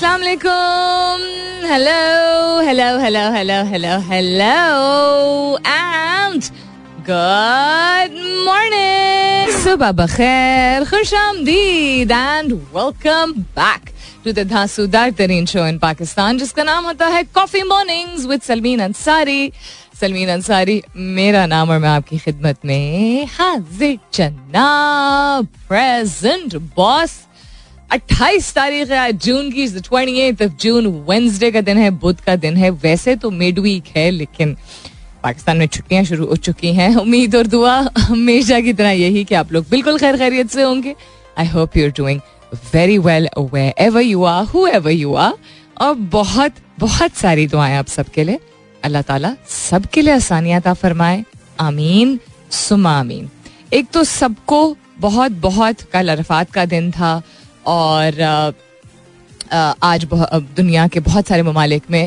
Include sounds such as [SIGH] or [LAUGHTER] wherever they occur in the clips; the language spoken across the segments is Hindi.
Assalamu alaikum. Hello, hello, hello, hello, hello, hello. And good morning. Subah bakhair, khush amdeed and welcome back to the धांसूदार तरीन शो इन पाकिस्तान जिसका नाम होता है coffee mornings with Salmeen Ansari Salmeen Ansari मेरा नाम और मैं आपकी खिदमत में हाजिर चन्ना प्रेजेंट बॉस 28 तारीख है जून की twenty eighth of June Wednesday का दिन है, बुध का दिन है। वैसे तो मिड वीक है, लेकिन पाकिस्तान में छुट्टियाँ शुरू हो चुकी हैं। उम्मीद और दुआ, हमेशा की तरह यही कि आप लोग बिल्कुल खैर खैरियत से होंगे। I hope you are doing very well wherever you are whoever you are और बहुत बहुत सारी दुआएँ आप सबके लिए। अल्लाह ताला सबके लिए आसानियात फरमाए। आमीन सुमा आमीन। एक तो सबको बहुत बहुत कल अरफात का दिन था। और आज दुनिया के बहुत सारे ममालिक में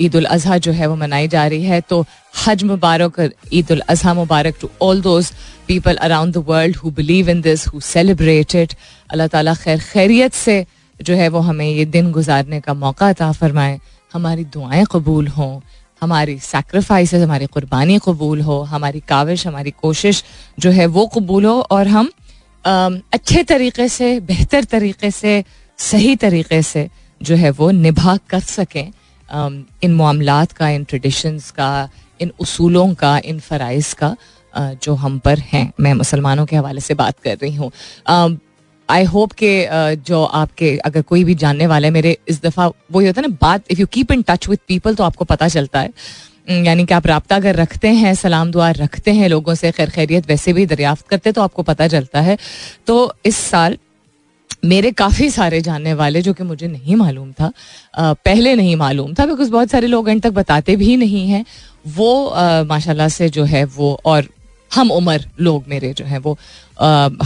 ईद उल अजहा जो है वो मनाई जा रही है। तो हज मुबारक ईद उल अजहा मुबारक to all those people around the world who believe in this who celebrate it Allah Taala खैर खैरियत से जो है वो हमें ये दिन गुजारने का मौका अता फरमाए। हमारी दुआएँ कबूल हों, हमारी सेक्रीफाइस हमारी कुर्बानी कबूल हो, हमारी काविश, हमारी कोशिश जो है वो कबूल हो और हम अच्छे तरीके से, बेहतर तरीके से, सही तरीके से जो है वो निभा कर सकें। इन मामला का, इन ट्रेडिशंस का, इन उसूलों का, इन फ़राइज़ का जो हम पर हैं। मैं मुसलमानों के हवाले से बात कर रही हूँ। आई होप के जो आपके, अगर कोई भी जानने वाले मेरे इस दफ़ा वही होता है ना, बात if you keep in touch with people तो आपको पता चलता है। यानी कि आप रबता अगर रखते हैं, सलाम दुआ रखते हैं लोगों से, खैर खैरियत वैसे भी दरियाफ्त करते तो आपको पता चलता है। तो इस साल मेरे काफ़ी सारे जानने वाले, जो कि मुझे नहीं मालूम था पहले नहीं मालूम था बिकॉज़ बहुत सारे लोग एंड तक बताते भी नहीं हैं। वो माशाल्लाह से जो है वो, और हम उम्र लोग मेरे जो है वो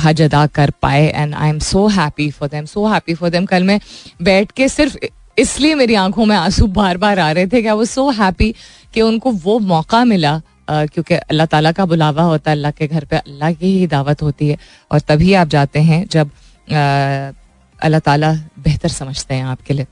हज अदा कर पाए and I am so happy for them so happy for them कल मैं बैठ के सिर्फ़ इसलिए मेरी आँखों में आँसू बार बार आ रहे थे कि आई वो सो हैप्पी कि उनको वो मौका मिला क्योंकि अल्लाह ताला का बुलावा होता है, अल्लाह के घर पे अल्लाह की ही दावत होती है। और तभी आप जाते हैं जब अल्लाह ताला बेहतर समझते हैं आपके लिए।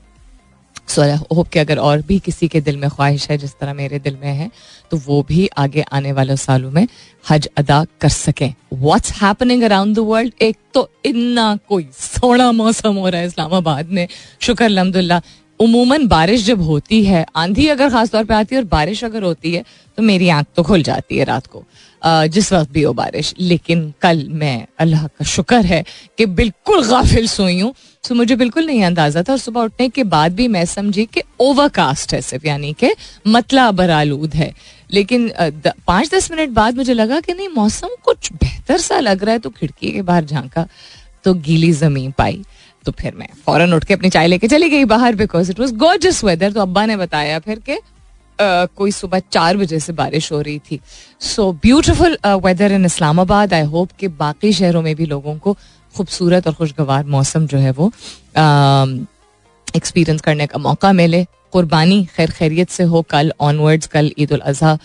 सो आई होप कि अगर और भी किसी के दिल में ख्वाहिश है, जिस तरह मेरे दिल में है तो वो भी आगे आने वाले सालों में हज अदा कर सकें। What's happening around the world एक तो इतना कोई सोना मौसम हो रहा है इस्लामाबाद में। शुक्र, अलहमदुल्ला। उमूमन बारिश जब होती है, आंधी अगर खास तौर पे आती है और बारिश अगर होती है तो मेरी आँख तो खुल जाती है रात को। जिस वक्त भी हो बारिश। लेकिन कल मैं, अल्लाह का शुक्र है कि बिल्कुल गाफिल सोई हूँ। तो मुझे बिल्कुल नहीं अंदाज़ा था और सुबह उठने के बाद भी मैं समझी कि ओवरकास्ट है सिर्फ़ यानी कि मतला बरालूद है। लेकिन पाँच दस मिनट बाद मुझे लगा कि नहीं मौसम कुछ बेहतर सा लग रहा है तो खिड़की के बाहर झांका तो गीली ज़मीन पाई। तो फिर मैं फ़ौरन उठ के अपनी चाय लेके चली गई बाहर because it was gorgeous weather तो अब्बा ने बताया फिर के Uh, कोई सुबह चार बजे से बारिश हो रही थी। So beautiful weather in Islamabad I hope कि बाकी शहरों में भी लोगों को खूबसूरत और खुशगवार मौसम जो है वो एक्सपीरियंस करने का मौका मिले। कुर्बानी खैर खैरियत से हो कल ऑनवर्ड्स कल ईद उल अजहा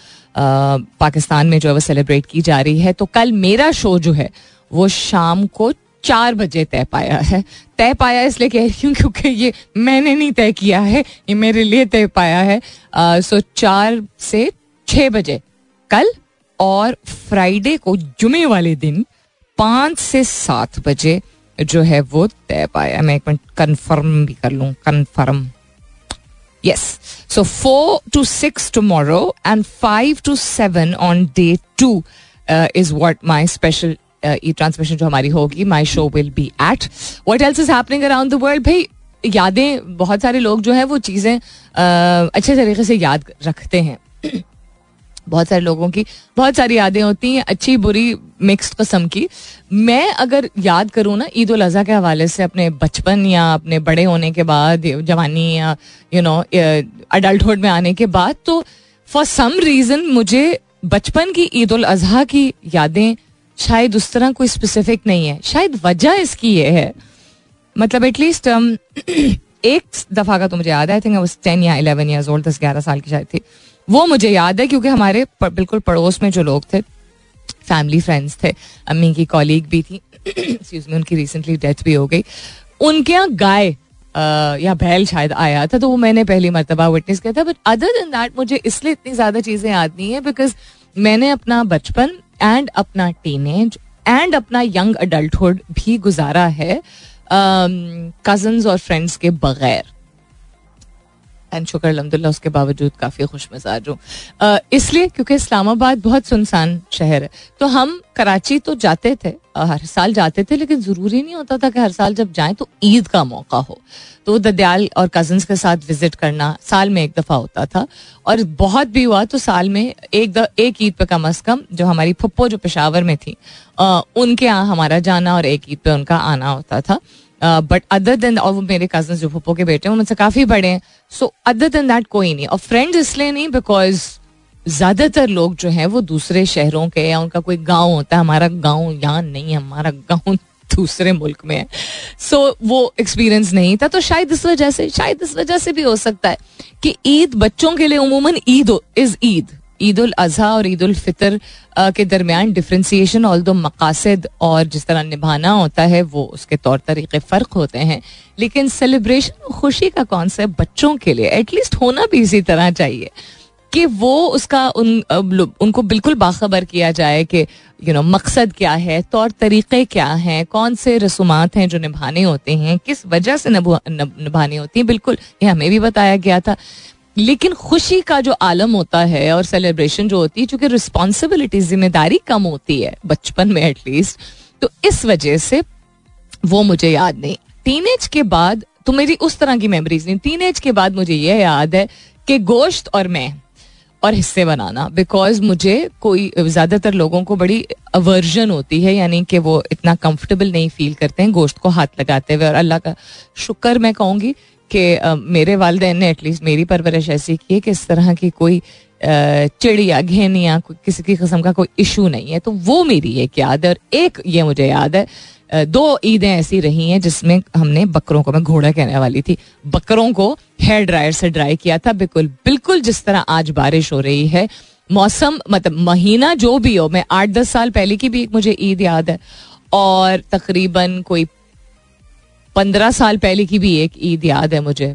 पाकिस्तान में जो है वो सेलिब्रेट की जा रही है। तो कल मेरा शो जो है वो शाम को चार बजे तय पाया है। तय पाया इसलिए कह रही हूँ क्योंकि ये मैंने नहीं तय किया है ये मेरे लिए तय पाया है। आ, सो चार से छः बजे कल और फ्राइडे को जुमे वाले दिन पाँच से सात बजे जो है वो तय पाया मैं एक मिनट कन्फर्म भी कर लूँ confirm yes so four to six tomorrow and five to seven on day two is what my special E transmission जो हमारी होगी my show will be at what else is happening around the world भाई, यादें, बहुत सारे लोग जो है वो चीज़ें अच्छे तरीके से याद रखते हैं। बहुत सारे लोगों की बहुत सारी यादें होती हैं अच्छी बुरी मिक्स कस्म की। मैं अगर याद करूँ ना ईद अजहा के हवाले से अपने बचपन या अपने बड़े होने के बाद जवानी या यू नो अडल्टहुड में आने के बाद तो फॉर सम रीज़न मुझे बचपन की ईद अजहा की यादें शायद उस तरह कोई स्पेसिफिक नहीं है। शायद वजह इसकी ये है। मतलब एटलीस्ट um, [CLEARS THROAT] एक दफ़ा का तो मुझे याद है आई थिंक टेन या इलेवन ईयर्स ओल्ड दस ग्यारह साल की शायद थी। वो मुझे याद है क्योंकि हमारे बिल्कुल पड़ोस में जो लोग थे फैमिली फ्रेंड्स थे, अम्मी की कॉलीग भी थी [CLEARS THROAT] एक्सक्यूज में उनकी रिसेंटली डेथ भी हो गई। उनके यहाँ गाय या बैल शायद आया था तो वो मैंने पहली मरतबा विटनेस किया था। बट अदर देन दैट मुझे इसलिए इतनी ज़्यादा चीज़ें याद नहीं है बिकॉज़ मैंने अपना बचपन एंड अपना टीनेज एंड अपना यंग अडल्टहुड भी गुजारा है कजन्स और फ्रेंड्स के बगैर। एंड शुक्र अलहमदिल्ला उसके बावजूद काफ़ी खुश मिजाज हूँ इसलिए क्योंकि इस्लामाबाद बहुत सुनसान शहर है तो हम कराची तो जाते थे हर साल जाते थे, लेकिन ज़रूरी नहीं होता था कि हर साल जब जाएँ तो ईद का मौका हो। तो ददयाल और कजन्स के साथ विज़िट करना साल में एक दफ़ा होता था, और बहुत भी हुआ तो साल में एक एक ईद पे कम अज़ कम जो हमारी पप्पो जो पेशावर में थी उनके यहाँ हमारा जाना और एक ईद पे उनका आना होता था। बट अदर देन और वो मेरे कज़न जो पप्पो के बेटे हैं मुझसे काफ़ी बड़े हैं। सो अदर देन दैट कोई नहीं। और फ्रेंड इसलिए नहीं बिकॉज़ ज़्यादातर लोग जो हैं वो दूसरे शहरों के या उनका कोई गाँव होता है हमारा गाँव यहाँ नहीं है हमारा गाँव [LAUGHS] दूसरे मुल्क में है। सो so, वो एक्सपीरियंस नहीं था। तो शायद इस वजह से शायद इस वजह से भी हो सकता है कि ईद बच्चों के लिए उमूमन ईद इज़ ईद। ईद उल अजहा और ईद उल फितर के दरमियान डिफ्रेंसीशन ऑल दो मकासद और जिस तरह निभाना होता है, वो उसके तौर तरीके फ़र्क होते हैं। लेकिन सेलिब्रेशन खुशी का कॉन्सेप्ट बच्चों के लिए एटलीस्ट होना भी इसी तरह चाहिए कि वो उसका उन उनको बिल्कुल बाखबर किया जाए कि यू नो मकसद क्या है, तौर तरीके क्या हैं, कौन से रसूमात हैं जो निभाने होते हैं, किस वजह से निभानी होती हैं। बिल्कुल, ये हमें भी बताया गया था। लेकिन खुशी का जो आलम होता है और सेलिब्रेशन जो होती है, चूँकि रिस्पॉन्सिबिलिटी ज़िम्मेदारी कम होती है, बचपन में एटलीस्ट तो इस वजह से वो मुझे याद नहीं। टीनेज के बाद तो मेरी उस तरह की मेमोरीज नहीं। टीनेज के बाद मुझे यह याद है कि गोश्त और मैं और हिस्से बनाना बिकॉज़ मुझे कोई, ज़्यादातर लोगों को बड़ी अवर्जन होती है, यानी कि वो इतना कंफर्टेबल नहीं फील करते हैं, गोश्त को हाथ लगाते हुए। और अल्लाह का शुक्र मैं कहूँगी कि मेरे वालदेन ने एटलीस्ट मेरी परवरिश ऐसी की है कि इस तरह की कोई चिड़िया घेनिया किसी की कस्म का कोई इशू नहीं है। तो वो मेरी एक याद है और एक ये मुझे याद है दो ईदें ऐसी रही हैं जिसमें हमने बकरों को, मैं घोड़ा कहने वाली थी, बकरों को हेयर ड्रायर से ड्राई किया था। बिल्कुल बिल्कुल जिस तरह आज बारिश हो रही है, मौसम मतलब महीना जो भी हो, मैं आठ दस साल पहले की भी एक मुझे ईद याद है, और तकरीबन कोई पंद्रह साल पहले की भी एक ईद याद है मुझे।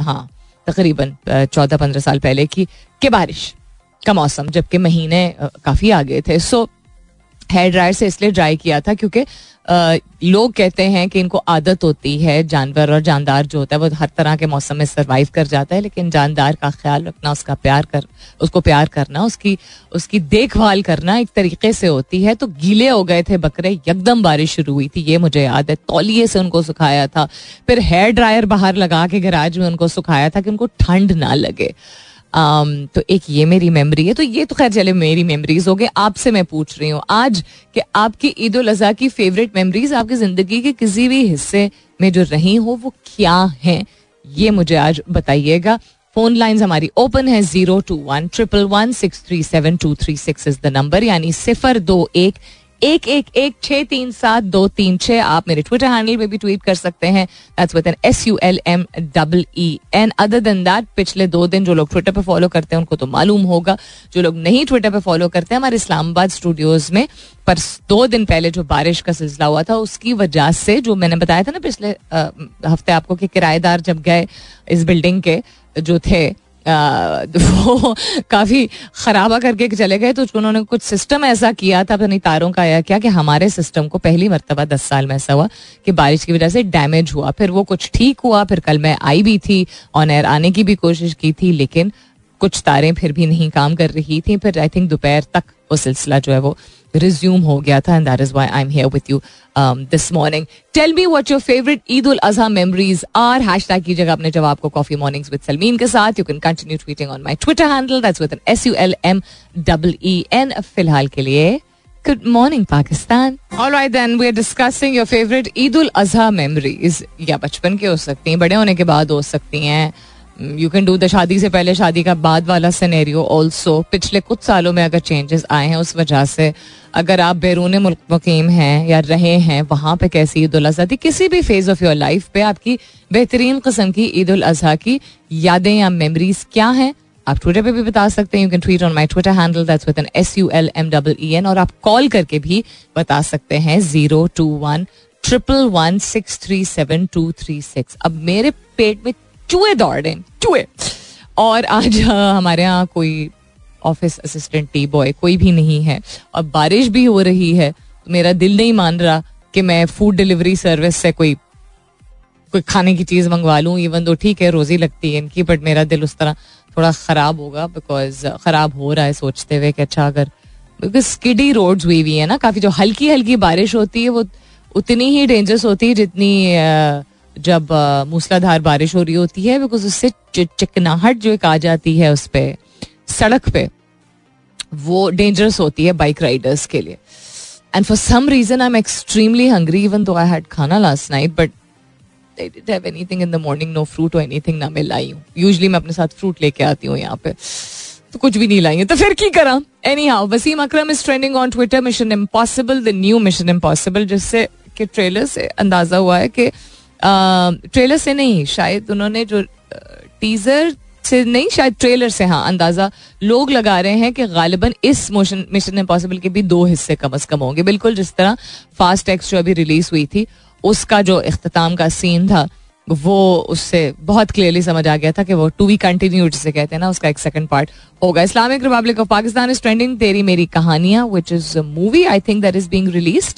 हाँ तकरीबन चौदह पंद्रह साल पहले की, के बारिश, का मौसम, जबकि महीने काफ़ी आगे थे। सो हेयर ड्रायर से इसलिए ड्राई किया था क्योंकि लोग कहते हैं कि इनको आदत होती है, जानवर और जानदार जो होता है, वो हर तरह के मौसम में सरवाइव कर जाता है, लेकिन जानदार का ख्याल रखना, उसका प्यार कर, उसको प्यार करना, उसकी उसकी देखभाल करना एक तरीके से होती है। तो गीले हो गए थे बकरे, यकदम बारिश शुरू हुई थी, ये मुझे याद है। तौलिए से उनको सुखाया था, फिर हेयर ड्रायर बाहर लगा के गराज में उनको सुखाया था कि उनको ठंड ना लगे। तो एक ये मेरी मेमोरी है तो ये तो खैर चले मेरी मेमोरीज हो गए। आपसे मैं पूछ रही हूँ आज कि आपकी ईद उल अजहा की फेवरेट मेमोरीज आपकी ज़िंदगी के किसी भी हिस्से में जो रही हो, वो क्या हैं? ये मुझे आज बताइएगा। फ़ोन लाइन हमारी ओपन है zero two one triple one six three seven two three six is the number यानी सिफर दो एक एक एक एक छः तीन सात दो तीन छः आप मेरे ट्विटर हैंडल पे भी ट्वीट कर सकते हैं। That's with N S U L M double E N other than that पिछले दो दिन जो लोग ट्विटर पे फॉलो करते हैं, उनको तो मालूम होगा। जो लोग नहीं ट्विटर पे फॉलो करते हैं, हमारे इस्लामाबाद स्टूडियोज में पर दो दिन पहले जो बारिश का सिलसिला हुआ था, उसकी वजह से जो मैंने बताया था ना पिछले हफ़्ते आपको कि किराएदार जब गए इस बिल्डिंग के, जो थे वो काफ़ी खराबा करके चले गए तो उन्होंने कुछ सिस्टम ऐसा किया था अपनी तारों का या क्या, कि हमारे सिस्टम को पहली मरतबा दस साल में ऐसा हुआ कि बारिश की वजह से डैमेज हुआ। फिर वो कुछ ठीक हुआ, फिर कल मैं आई भी थी ऑन एयर आने की भी कोशिश की थी, लेकिन कुछ तारें फिर भी नहीं काम कर रही थी। फिर आई थिंक दोपहर तक वो सिलसिला जो है वो रिज्यूम हो गया था and that is why I am here with you this morning tell me what your favourite Eid ul Azha memories are hashtag कीजिएगा अपने जवाब को कॉफ़ी मॉर्निंग्स विद सलमीन के साथ. You can continue tweeting on my Twitter handle that's with N S U L M double E N फ़िलहाल के लिए Good morning, Pakistan. All right, then we are discussing your favorite Eid ul Azha memories. या बचपन के हो सकती हैं बड़े होने के बाद हो सकती हैं. यू कैन डू द शादी से पहले शादी का बाद वाला सिनेरियो ऑल्सो पिछले कुछ सालों में अगर चेंजेस आए हैं उस वजह से अगर आप बैरून मुल्क मुकीम हैं या रहे हैं वहाँ पे कैसी ईद उल अजहा थी किसी भी फ़ेज़ ऑफ़ योर लाइफ पे आपकी बेहतरीन कस्म की ईद उल अजहा की यादें या मेमरीज क्या हैं आप ट्विटर पे भी बता सकते हैं you can tweet on my Twitter handle that's with N S U L M double E N और आप कॉल करके भी बता सकते हैं zero two one triple one six three seven two three six अब मेरे पेट में चूहे दौड़ रहे चूहे। और आज हमारे यहाँ कोई ऑफ़िस असिस्टेंट टी बॉय कोई भी नहीं है और बारिश भी हो रही है तो मेरा दिल नहीं मान रहा कि मैं फ़ूड डिलीवरी सर्विस से कोई कोई खाने की चीज़ मंगवा लूँ इवन तो ठीक है, रोजी लगती है इनकी बट मेरा दिल उस तरह थोड़ा खराब होगा बिकॉज़ खराब हो रहा है सोचते हुए कि अच्छा अगर बिकॉज़ स्किडी रोड्स हुई हुई है ना, काफ़ी जो हल्की हल्की बारिश होती है, वो उतनी ही डेंजरस होती है जितनी जब मूसलाधार बारिश हो रही होती है बिकॉज़ उससे चिकनाहट जो एक आ जाती है उस पर सड़क पे वो डेंजरस होती है बाइक राइडर्स के लिए. And for some reason I am extremely hungry even though I had khana last night but they didn't have anything in the morning, no fruit or anything ना मैं लाई हूँ. यूजली मैं अपने साथ फ्रूट लेके आती हूँ यहाँ पे. तो कुछ भी नहीं लाई तो फिर की करा? Anyhow Wasim Akram is trending on Twitter Mission Impossible the new Mission Impossible जिससे कि ट्रेलर से अंदाज़ा हुआ है कि ट्रेलर से नहीं, शायद उन्होंने जो टीजर से नहीं, शायद ट्रेलर से हाँ अंदाज़ा लोग लगा रहे हैं कि गालिबन इस मोशन मिशन इम्पॉसिबल के भी दो हिस्से कम अज कम होंगे। बिल्कुल, जिस तरह फास्ट एक्स जो अभी रिलीज़ हुई थी, उसका जो अख्ताम का सीन था, वो उससे बहुत क्लियरली समझ आ गया था कि वो टू वी कंटिन्यू जिसे कहते हैं ना, उसका एक सेकंड पार्ट होगा। Islamic Republic of Pakistan is trending Teri Meri Kahaniyan which is movie I think that is being release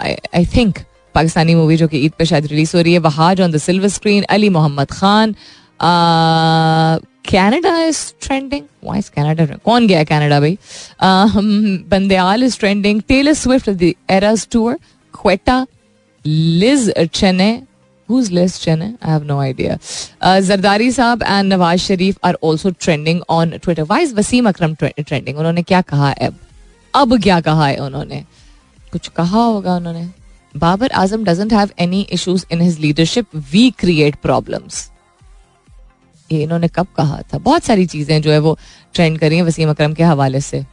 I think Pakistani movie जो कि ईद पे शायद रिलीज़ हो रही है Wahaj on the silver screen Ali Mohammad Khan. Canada is trending why Canada कौन गया कैनेडा भाई? Bandyal is trending Taylor Swift the Eras tour Quetta Liz Cheney who's Liz Cheney? I have no idea. Uh, Zardari साहब and Nawaz Sharif are also trending on Twitter. Why is Wasim Akram trending? क्या कहा है? अब अब क्या कहा है उन्होंने? कुछ कहा होगा उन्होंने? Babar Azam doesn't have any issues in his leadership we create problems ये इन्होंने कब कहा था? बहुत सारी चीज़ें जो है वो ट्रेंड करी हैं वसीम अकरम के हवाले से।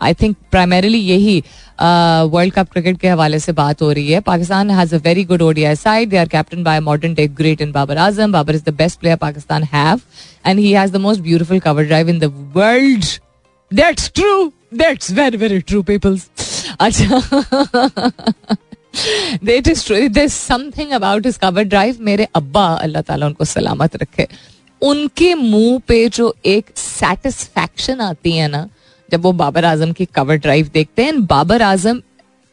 आई थिंक प्राइमरीली यही वर्ल्ड कप क्रिकेट के हवाले से बात हो रही है। Pakistan has a very good ODI side they are captain by modern take great in Babar Azam Babar is the best player Pakistan have and he has the most beautiful cover drive in the world that's true that's very very true peoples अच्छा। That is true there something about his cover drive मेरे अब्बा अल्लाह ताला उनको सलामत रखे। उनके मुँह पे जो एक सेटिस्फैक्शन आती है ना, जब वो बाबर आज़म की कवर ड्राइव देखते हैं, Babar Azam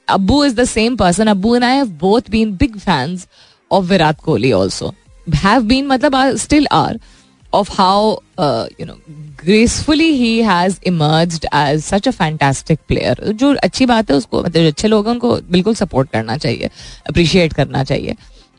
Abu is the same person Abu and I have both been big fans of Virat Kohli also have been मतलब still are of how uh, you know gracefully he has emerged as such a fantastic player जो अच्छी बात है उसको मतलब अच्छे लोग हैं उनको बिल्कुल सपोर्ट करना चाहिए अप्रिशिएट करना चाहिए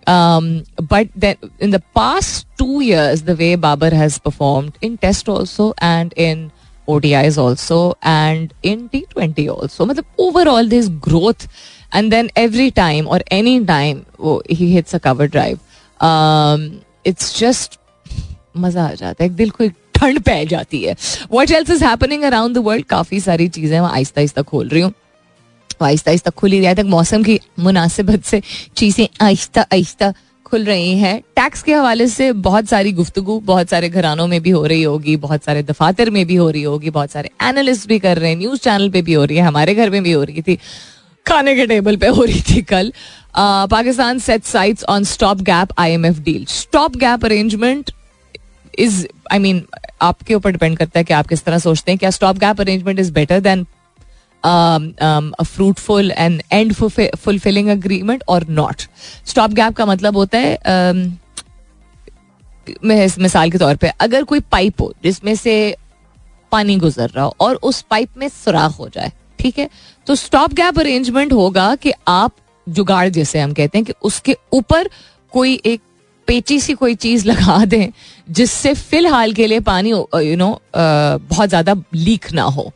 but then in the past two years the way Babar has performed in test also and in ODIs also and in T20 also. मतलब overall there's growth and then every time or any time oh, he hits a cover drive. Um, it's just मज़ा आ जाता है दिल को एक ठंड पै जाती है। What else is happening around the world काफ़ी सारी चीज़ें मैं आहिस्ता आहिस्ता खोल रही हूँ। आहिस्ता आहिस्ता खुली रही तक मौसम की मुनासिबत से चीज़ें आहिस्ता आहिस्ता खुल रही हैं। टैक्स के हवाले से बहुत सारी गुफ्तगु, बहुत सारे घरानों में भी हो रही होगी, बहुत सारे दफातर में भी हो रही होगी, बहुत सारे एनालिस्ट भी कर रहे हैं न्यूज़ चैनल पे भी हो रही है, हमारे घर में भी हो रही थी, खाने के टेबल पे हो रही थी कल। Pakistan set sights on stop gap IMF deal stop gap arrangement is I mean आपके ऊपर डिपेंड करता है कि आप किस तरह सोचते हैं क्या stop gap arrangement is better than fruitful and and fulfilling agreement और नॉट स्टॉप गैप का मतलब होता है um, मिसाल के तौर पे अगर कोई पाइप हो जिसमें से पानी गुजर रहा हो और उस पाइप में सुराख हो जाए ठीक है? तो स्टॉप गैप अरेंजमेंट होगा कि आप जुगाड़ जैसे हम कहते हैं कि उसके ऊपर कोई एक पेची सी कोई चीज़ लगा [LAUGHS] दें, जिससे फ़िलहाल के लिए पानी यू नो बहुत ज़्यादा लीक ना हो।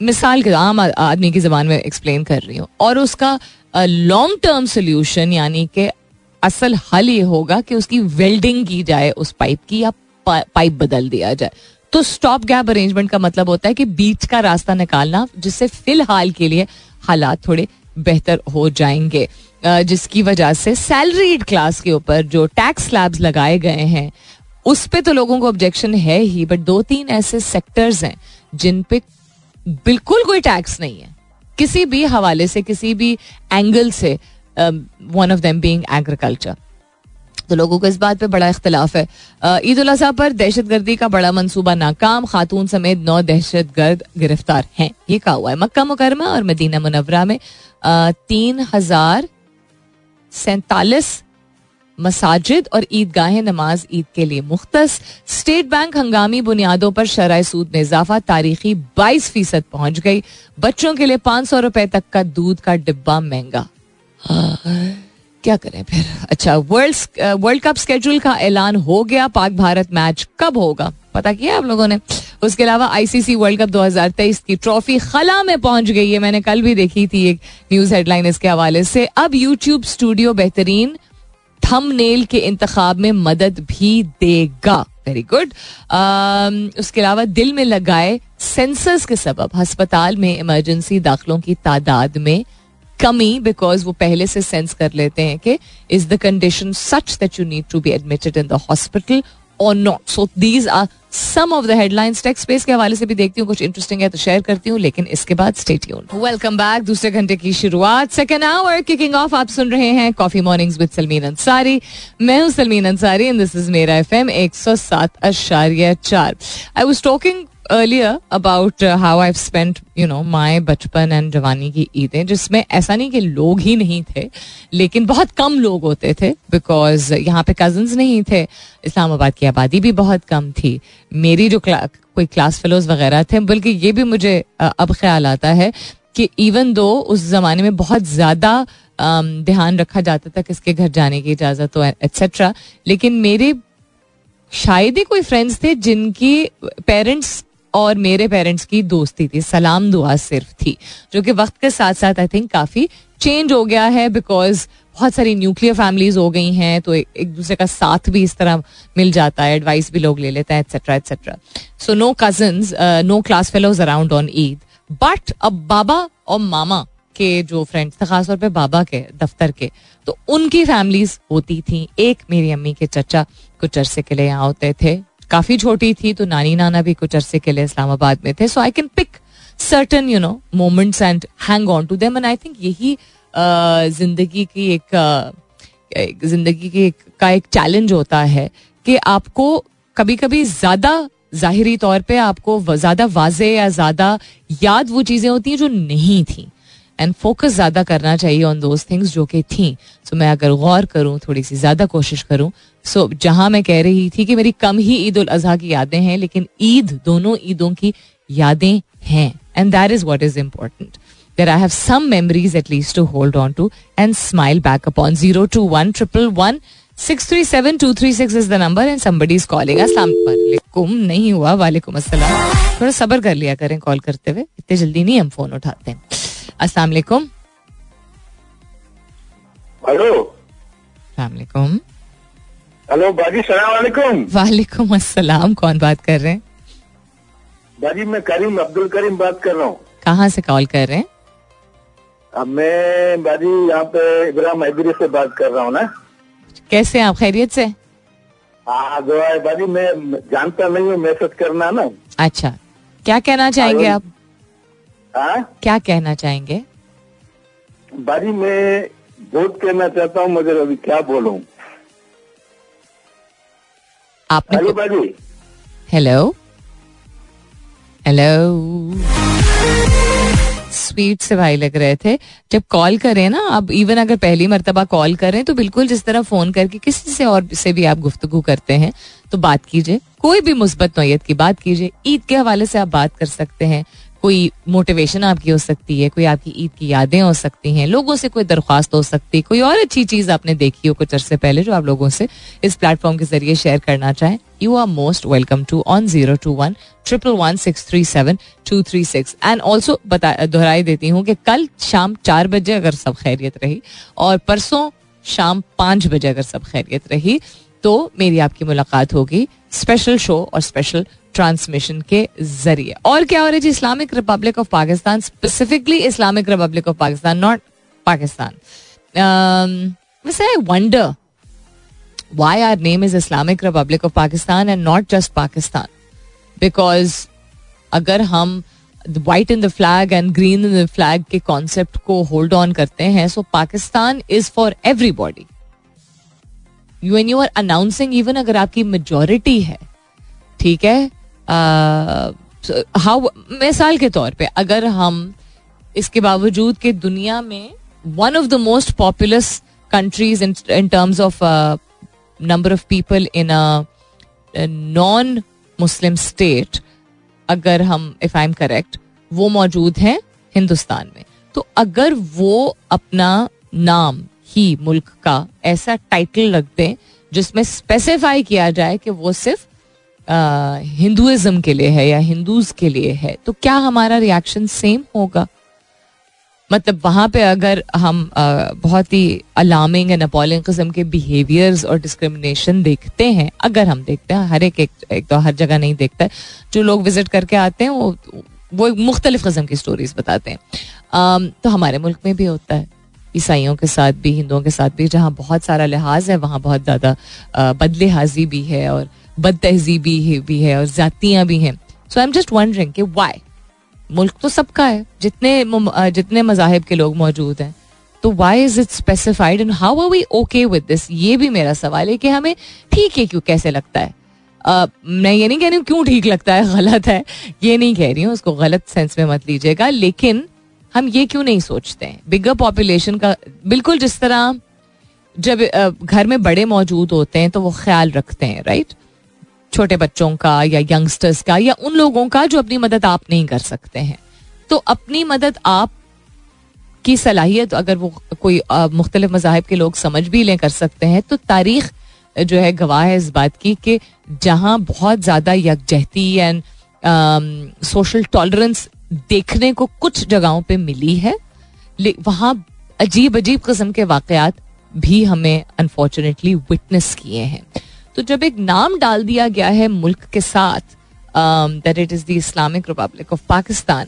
मिसाल के आम आदमी की जबान में एक्सप्लेन कर रही हूँ। और उसका लॉन्ग टर्म सोल्यूशन यानी कि असल हल ये होगा कि उसकी वेल्डिंग की जाए, उस पाइप की या पाइप बदल दिया जाए। तो स्टॉप गैप अरेंजमेंट का मतलब होता है कि बीच का रास्ता निकालना, जिससे फ़िलहाल के लिए हालात थोड़े बेहतर हो जाएँगे। जिसकी वजह से सैलरीड क्लास के ऊपर जो टैक्स स्लैब्स लगाए गए हैं, उस पे तो लोगों को ऑब्जेक्शन है ही बट दो तीन ऐसे सेक्टर्स हैं जिन पे बिल्कुल कोई टैक्स नहीं है। किसी भी हवाले से, किसी भी एंगल से one of them being agriculture तो लोगों को इस बात पे बड़ा इख्तलाफ है। ईद उल अजहा पर दहशत गर्दी का बड़ा मंसूबा नाकाम। खातून समेत नौ दहशत गर्द गिरफ़्तार हैं। ये कहा हुआ है। मक्का मुकरमा और मदीना मुनवरा में तीन हज़ार सैतालीस मसाजिद और ईदगाह नमाज़ ईद के लिए मुख्त स्टेट बैंक हंगामी बुनियादों पर शराय सूद में इजाफा तारीखी बाईस फ़ीसद पहुँच गई। बच्चों के लिए पाँच सौ रुपए तक का दूध का डिब्बा महँगा। क्या करें फिर? अच्छा वर्ल्ड वर्ल्ड कप स्केड्यूल का ऐलान हो गया। पाक भारत मैच कब होगा? पता किया आप लोगों ने? उसके अलावा आईसीसी वर्ल्ड कप 2023 की ट्रॉफी खला में पहुँच गई है। मैंने कल भी देखी थी एक न्यूज़ हेडलाइन इसके हवाले से। अब यूट्यूब स्टूडियो बेहतरीन थंबनेल के इंतखाब में मदद भी देगा। वेरी गुड उसके अलावा दिल में लगाए सेंसर्स के सबब, अस्पताल में इमरजेंसी दाखिलों की तादाद में कमी बिकॉज़ वो पहले से सेंस कर लेते हैं कि is the condition such that you need to be admitted in the hospital और not so these are some of the headlines takes space के हवाले से भी देखती हूँ, कुछ इंटरेस्टिंग है तो शेयर करती हूँ, लेकिन इसके बाद स्टे ट्यून वेलकम बैक दूसरे घंटे की शुरुआत. सेकेंड आवर किकिंग ऑफ़ आप सुन रहे हैं coffee mornings with Salmeen Ansari मैं हूँ Salmeen Ansari and this is Mera FM 107 अशारिया चार. I was talking earlier about how I I've you know my बचपन एंड जवानी की ईदें जिसमें ऐसा नहीं कि लोग ही नहीं थे लेकिन बहुत कम लोग होते थे बिकॉज़ यहाँ पे कजन्स नहीं थे इस्लामाबाद की आबादी भी बहुत कम थी मेरी जो क्ला, कोई क्लास फेलोज वगैरह थे बल्कि ये भी मुझे अब ख्याल आता है कि इवन दो उस जमाने में बहुत ज़्यादा ध्यान रखा जाता था किसके घर जाने की इजाज़त हो एट्सेट्रा लेकिन मेरे शायद ही कोई फ्रेंड्स थे जिनकी पेरेंट्स और मेरे पेरेंट्स की दोस्ती थी सलाम दुआ सिर्फ़ थी जो कि वक्त के साथ साथ आई थिंक काफ़ी चेंज हो गया है बिकॉज़ बहुत सारी न्यूक्लियर फैमिलीज़ हो गई हैं तो एक, दूसरे का साथ भी इस तरह मिल जाता है एडवाइस भी लोग ले लेते हैं etcetera etcetera so no cousin no class fellows around on Eid but अब बाबा और मामा के जो फ्रेंड्स थे खासतौर पे बाबा के दफ्तर के तो उनकी फैमिलीज़ होती थी एक मेरी अम्मी के चचा कुछ अरसे के लिए यहाँ होते थे काफ़ी छोटी थी तो नानी नाना भी कुछ अरसे के लिए इस्लामाबाद में थे। So I can pick certain you know moments and hang on to them and I think यही ज़िंदगी की एक ज़िंदगी की एक, का एक चैलेंज होता है कि आपको कभी कभी ज़्यादा जाहिरी तौर पे आपको ज़्यादा वाजे या ज़्यादा याद वो चीज़ें होती हैं जो नहीं थी। एंड फोकस ज़्यादा करना चाहिए ऑन दोज थिंग्स जो कि थी। सो मैं अगर गौर करूँ, थोड़ी सी ज़्यादा कोशिश करूँ। सो जहाँ मैं कह रही थी कि मेरी कम ही ईद उल अजहा की यादें हैं, लेकिन ईद, दोनों ईदों की यादें हैं। And that is what is important that I have some memories at least to hold on to and smile back upon. 021 111 637 236 is the number and somebody is calling. अस्सलाम वालेकुम नहीं हुआ, वालेकुम अस्सलाम। थोड़ा सबर कर लिया करें कॉल करते हुए। इतने जल्दी नहीं हम फ़ोन उठाते। हैं अस्सलाम वालेकुम हेलो वालेकुम हेलो बाजी सलाम वालेकुम अस्सलाम कौन बात कर रहे हैं? बाजी मैं करीम अब्दुल करीम बात कर रहा हूँ। कहाँ से कॉल कर रहे हैं? अब मैं बाजी यहाँ पे इब्राहिम हैदरी से बात कर रहा हूँ ना। कैसे आप? खैरियत से? हाँ दुआ है बाजी मैं जानता नहीं हूँ मैसेज करना ना। अच्छा। क्या कहना चाहेंगे आप? हाँ? क्या कहना चाहेंगे? बाजी मैं बहुत कहना चाहता हूँ मगर अभी क्या बोलूँ? आपने हेलो बाजी हेलो। हेलो। स्वीट से भाई लग रहे थे। जब कॉल करें ना अब इवन अगर पहली मरतबा कॉल करें तो बिल्कुल जिस तरह फ़ोन करके किसी से और से भी आप गुफ्तगु करते हैं तो बात कीजिए। कोई भी मुस्बत नोयत की बात कीजिए। ईद के हवाले से आप बात कर सकते हैं। कोई मोटिवेशन आपकी हो सकती है, कोई आपकी ईद की यादें हो सकती हैं, लोगों से कोई दरख्वास्त हो सकती है, कोई और अच्छी चीज़ आपने देखी हो कुछ अरसे पहले जो आप लोगों से इस प्लेटफॉर्म के ज़रिए शेयर करना चाहें you are most welcome to on zero two one triple one six three seven two three six and also बता, दोहराई देती हूँ कि कल शाम चार बजे अगर सब खैरियत रही और परसों शाम पाँच बजे अगर सब खैरियत रही तो मेरी आपकी मुलाकात होगी। स्पेशल शो और स्पेशल ट्रांसमिशन के ज़रिए। और क्या हो रहा है जी Islamic Republic of Pakistan specifically Islamic Republic of Pakistan not Pakistan wonder why our name is Islamic Republic of Pakistan and not just Pakistan. Because अगर हम white in the flag and green in the flag के कॉन्सेप्ट को होल्ड ऑन करते हैं so Pakistan is for everybody when you are announcing even अगर आपकी मेजोरिटी है, ठीक है? हाउ मिसाल के तौर पे अगर हम इसके बावजूद कि दुनिया में one of the most populous countries in terms of number of people in a non Muslim state अगर हम इफ़ आई एम करेक्ट वो मौजूद हैं हिंदुस्तान में। तो अगर वो अपना नाम ही मुल्क का ऐसा टाइटल रख दें जिसमें स्पेसिफाई किया जाए कि वो सिर्फ़ हिंदुइज्म के लिए है या हिंदूज के लिए है। तो क्या हमारा रिएक्शन सेम होगा? मतलब वहाँ पे अगर हम आ, बहुत ही अलार्मिंग एंड अपॉलिंग किस्म के बिहेवियर्स और डिस्क्रिमिनेशन देखते हैं अगर हम देखते हैं हर एक एक, एक तो हर जगह नहीं देखता है जो लोग विज़िट करके आते हैं वो वो मुख्तलिफ़ किस्म की स्टोरीज बताते हैं। आ, तो हमारे मुल्क में भी होता है। ईसाइयों के साथ भी हिंदुओं के साथ भी जहाँ बहुत सारा लिहाज है वहाँ बहुत ज़्यादा बदलिहाजी भी है और बद तहजीबी भी है और जातियाँ भी हैं। So I am just wondering कि वाई मुल्क तो सबका है जितने जितने मजाहब के लोग मौजूद हैं तो why is it specified and how are we okay with this ये भी मेरा सवाल है कि हमें ठीक है क्यों कैसे लगता है? Uh, मैं ये नहीं कह रही हूँ क्यों ठीक लगता है [LAUGHS] गलत है ये नहीं कह रही हूँ उसको गलत सेंस में मत लीजिएगा लेकिन हम ये क्यों नहीं सोचते? हैं बिगर पॉपुलेशन का, बिल्कुल जिस तरह जब घर में बड़े मौजूद होते हैं तो वो ख्याल रखते हैं राइट छोटे बच्चों का या यंगस्टर्स का या उन लोगों का जो अपनी मदद आप नहीं कर सकते हैं। तो अपनी मदद आप की सलाहियत अगर वो कोई मुख्तलिफ़ मजाहब के लोग समझ भी लें, कर सकते हैं तो तारीख जो है गवाह है इस बात की कि जहाँ बहुत ज़्यादा यकजहती एंड सोशल टॉलरेंस देखने को कुछ जगहों पे मिली है वहाँ अजीब अजीब किस्म के वाकयात भी हमें अनफॉर्चुनेटली विटनेस किए हैं। तो जब एक नाम डाल दिया गया है मुल्क के साथ that it is the Islamic Republic of Pakistan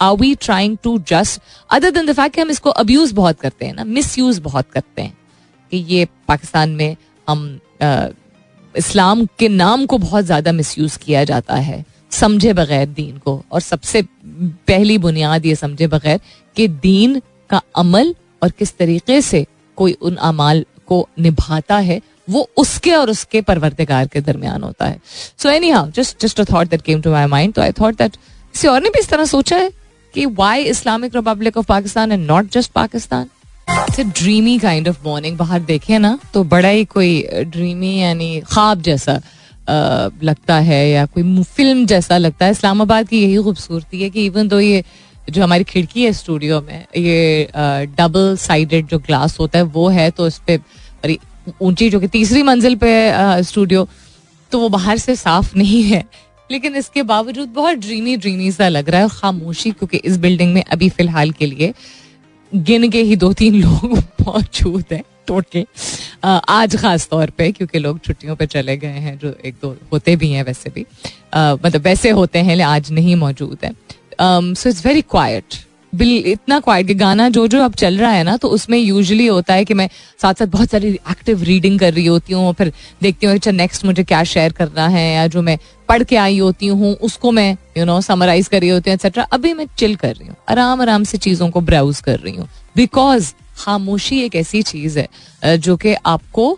are we trying to just other than the हम इसको अब्यूज बहुत करते हैं ना मिस यूज़ बहुत करते हैं कि ये पाकिस्तान में हम uh, इस्लाम के नाम को बहुत ज़्यादा मिस यूज़ किया जाता है। समझे बगैर दीन को। और सबसे पहली बुनियाद ये समझे बगैर कि दीन का अमल और किस तरीके से कोई उन अमाल को निभाता है, वो उसके और उसके परवरदिगार के दरमियान होता है। So anyhow just just a thought that came to my mind तो आई थॉट दैट किसी और ने भी इस तरह सोचा है कि why Islamic Republic of Pakistan and not just Pakistan dreamy kind of morning बाहर देखे ना तो बड़ा ही कोई ड्रीमी यानी ख्वाब जैसा लगता है या कोई फ़िल्म जैसा लगता है। इस्लामाबाद की यही खूबसूरती है कि इवन दो ये जो हमारी खिड़की है स्टूडियो में, ये डबल साइडेड जो ग्लास होता है, वो है तो इस पर ऊँची जो कि तीसरी मंजिल पे स्टूडियो तो वो बाहर से साफ़ नहीं है। लेकिन इसके बावजूद बहुत ड्रीमी ड्रीमी सा लग रहा है खामोशी, क्योंकि इस बिल्डिंग में अभी फ़िलहाल के लिए गिन के ही दो तीन लोग [LAUGHS] मौजूद हैं। टोटल आज खास तौर पे, क्योंकि लोग छुट्टियों पे चले गए हैं, जो एक दो होते भी हैं वैसे भी। मतलब वैसे होते हैं आज नहीं मौजूद है। So it's very quiet bill, इतना क्वाइट कि गाना जो जो अब चल रहा है ना तो उसमें यूजुअली होता है कि मैं साथ साथ बहुत सारी एक्टिव रीडिंग कर रही होती हूँ, फिर देखती हूँ अच्छा नेक्स्ट मुझे क्या शेयर करना है, या जो मैं पढ़ के आई होती हूँ, उसको मैं यू नो समराइज कर रही होती हूँ एक्सेट्रा अभी मैं चिल कर रही हूँ आराम आराम से चीज़ों को ब्राउज कर रही हूँ। बिकॉज़ खामोशी एक ऐसी चीज़ है जो कि आपको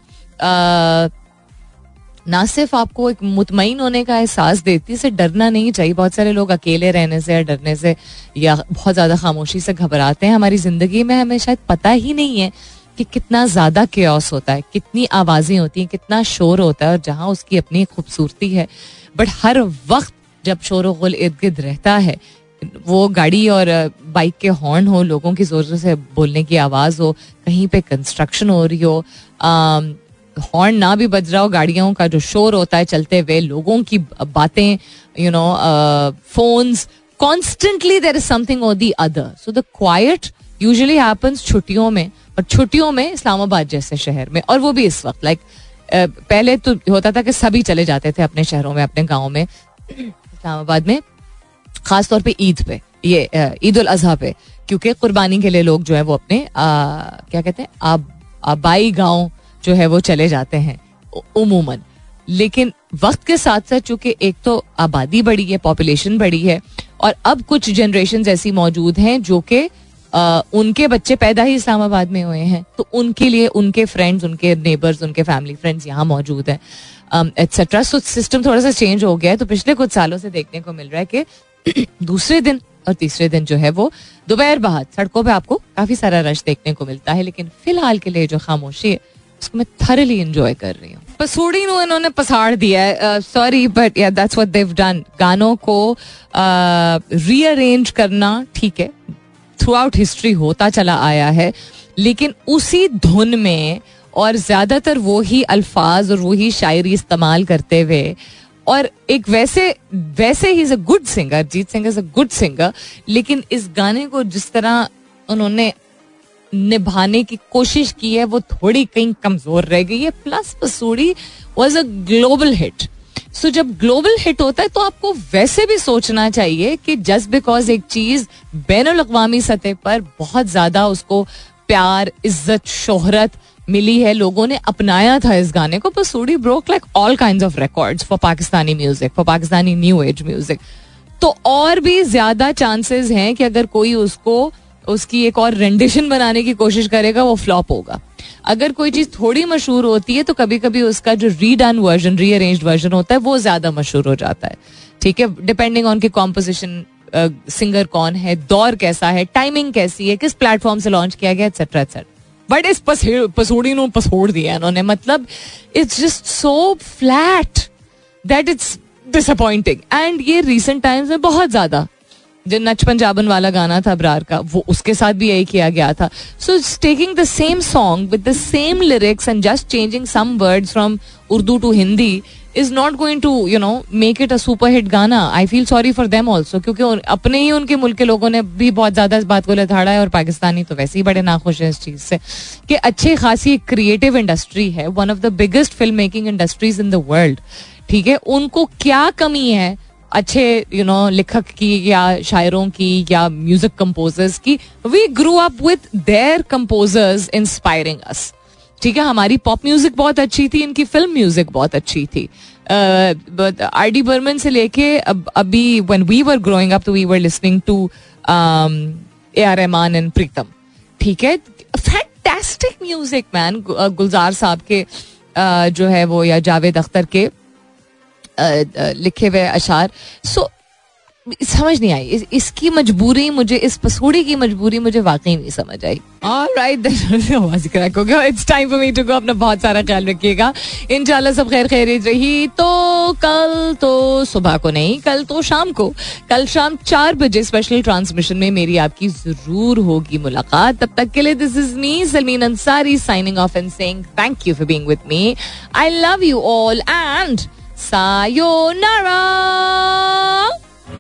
ना सिर्फ़ आपको एक मुतमिन होने का एहसास देती से डरना नहीं चाहिए। बहुत सारे लोग अकेले रहने से या डरने से या बहुत ज़्यादा खामोशी से घबराते हैं। हमारी ज़िंदगी में हमें शायद पता ही नहीं है कि कितना ज़्यादा क्योस होता है, कितनी आवाज़ें होती हैं, कितना शोर होता है और जहाँ उसकी अपनी खूबसूरती है। बट हर वक्त जब शोर गुल इर्द गिर्द रहता है वो गाड़ी और बाइक के हॉर्न हो लोगों की ज़ोर से बोलने की आवाज़ हो कहीं पे कंस्ट्रक्शन हो रही हो हॉर्न ना भी बज रहा हो गाड़ियों का जो शोर होता है चलते हुए लोगों की बातें you know phones constantly there is something और the other so the quiet usually happens छुट्टियों में और छुट्टियों में इस्लामाबाद जैसे शहर में और वो भी इस वक्त लाइक like, पहले तो होता था कि सभी चले जाते थे अपने शहरों में अपने गाँव में [CLEARS THROAT] इस्लामाबाद में। खास तौर पे ईद पे ये ईद उल अजहा पे क्योंकि कुर्बानी के लिए लोग जो है वो अपने आ, क्या कहते हैं आब, आबाई गाँव जो है वो चले जाते हैं उमूमन। लेकिन वक्त के साथ साथ चूँकि एक तो आबादी बढ़ी है पॉपुलेशन बढ़ी है और अब कुछ जनरेशन ऐसी मौजूद हैं जो कि उनके बच्चे पैदा ही इस्लामाबाद में हुए हैं तो उनके लिए उनके फ्रेंड्स उनके नेबर्स उनके फैमिली फ्रेंड्स यहाँ मौजूद हैं। एट्सेट्रा सो सिस्टम थोड़ा सा चेंज हो गया है तो पिछले कुछ सालों से देखने को मिल रहा है कि दूसरे दिन और तीसरे दिन जो है वो दोपहर बाद सड़कों पे आपको काफ़ी सारा रश देखने को मिलता है लेकिन फ़िलहाल के लिए जो खामोशी है उसको मैं थरली इंजॉय कर रही हूँ। पसूड़ी नो इन्होंने पसाड़ दिया है। Sorry but yeah that's what they've done गानों को रीअरेंज uh, करना ठीक है। थ्रू आउट हिस्ट्री होता चला आया है लेकिन उसी धुन में और ज़्यादातर वो ही अल्फाज और वही शायरी इस्तेमाल करते हुए और एक वैसे वैसे ही is a good singer Jeet Singh is a good singer लेकिन इस गाने को जिस तरह उन्होंने निभाने की कोशिश की है, वो थोड़ी कहीं कमज़ोर रह गई है। Plus Pasoori was a global hit so जब ग्लोबल हिट होता है तो आपको वैसे भी सोचना चाहिए कि जस्ट बिकॉज़ एक चीज़ बैन अवी सतह पर बहुत ज़्यादा उसको प्यार, इज़्ज़त, शोहरत मिली है, लोगों ने अपनाया था इस गाने को Pasoori broke like all kind of records for Pakistani music for Pakistani new age music तो और भी ज़्यादा चांसेस हैं कि अगर कोई उसको, उसकी एक और रेंडिशन बनाने की कोशिश करेगा, वो फ्लॉप होगा। अगर कोई चीज़ थोड़ी मशहूर होती है तो कभी कभी उसका जो रीडन वर्जन रीअरेंज वर्जन होता है, वो ज़्यादा मशहूर हो जाता है। ठीक है डिपेंडिंग ऑन की कॉम्पोजिशन सिंगर कौन है, दौर कैसा है टाइमिंग कैसी है, किस प्लेटफॉर्म से लॉन्च किया गया एक्सेट्रा एक्सेट्रा बट इस पसोड़ी नो पसोड़ दिया इन्होंने। मतलब it's just so flat that it's disappointing and ये रिसेंट टाइम्स में बहुत ज़्यादा। जो नच पंजाबन वाला गाना था अबरार का, वो उसके साथ भी यही किया गया था। So it's taking the same song with the same lyrics and just changing some words from Urdu to Hindi is not going to you know make it a super hit gaana. I feel sorry for them also क्योंकि अपने ही उनके मुल्क के लोगों ने भी बहुत ज़्यादा इस बात को लथाड़ा है और पाकिस्तानी तो वैसे ही बड़े नाखुश है इस चीज़ से, कि अच्छी खासी एक क्रिएटिव इंडस्ट्री है one of the biggest film making industries in the world ठीक है? उनको क्या कमी है अच्छे यू नो लेखक की या शायरों की या म्यूज़िक कंपोजर्स की? We grow up with their composers inspiring us ठीक है, हमारी पॉप म्यूज़िक बहुत अच्छी थी, इनकी फ़िल्म म्यूज़िक बहुत अच्छी थी। आर डी बर्मन से लेके अब, अभी when we were growing up we were listening to A R Rahman and Pritam ठीक है फैंटेस्टिक म्यूज़िक मैन गुलजार साहब के जो है वो या जावेद अख्तर के लिखे हुए अशार। सो समझ नहीं आई। इस, इसकी मजबूरी मुझे इस पसूड़ी की मजबूरी मुझे वाकई नहीं समझ आई। It's time for me to go अपना बहुत सारा ख्याल रखिएगा। इंशाल्लाह सब खैर खैरियत रही। तो कल तो सुबह को नहीं कल तो शाम को। कल शाम चार बजे स्पेशल ट्रांसमिशन में मेरी आपकी ज़रूर होगी मुलाकात। तब तक के लिए this is me Salmeen Ansari signing off and saying thank you for being with me I love you all and Sayonara.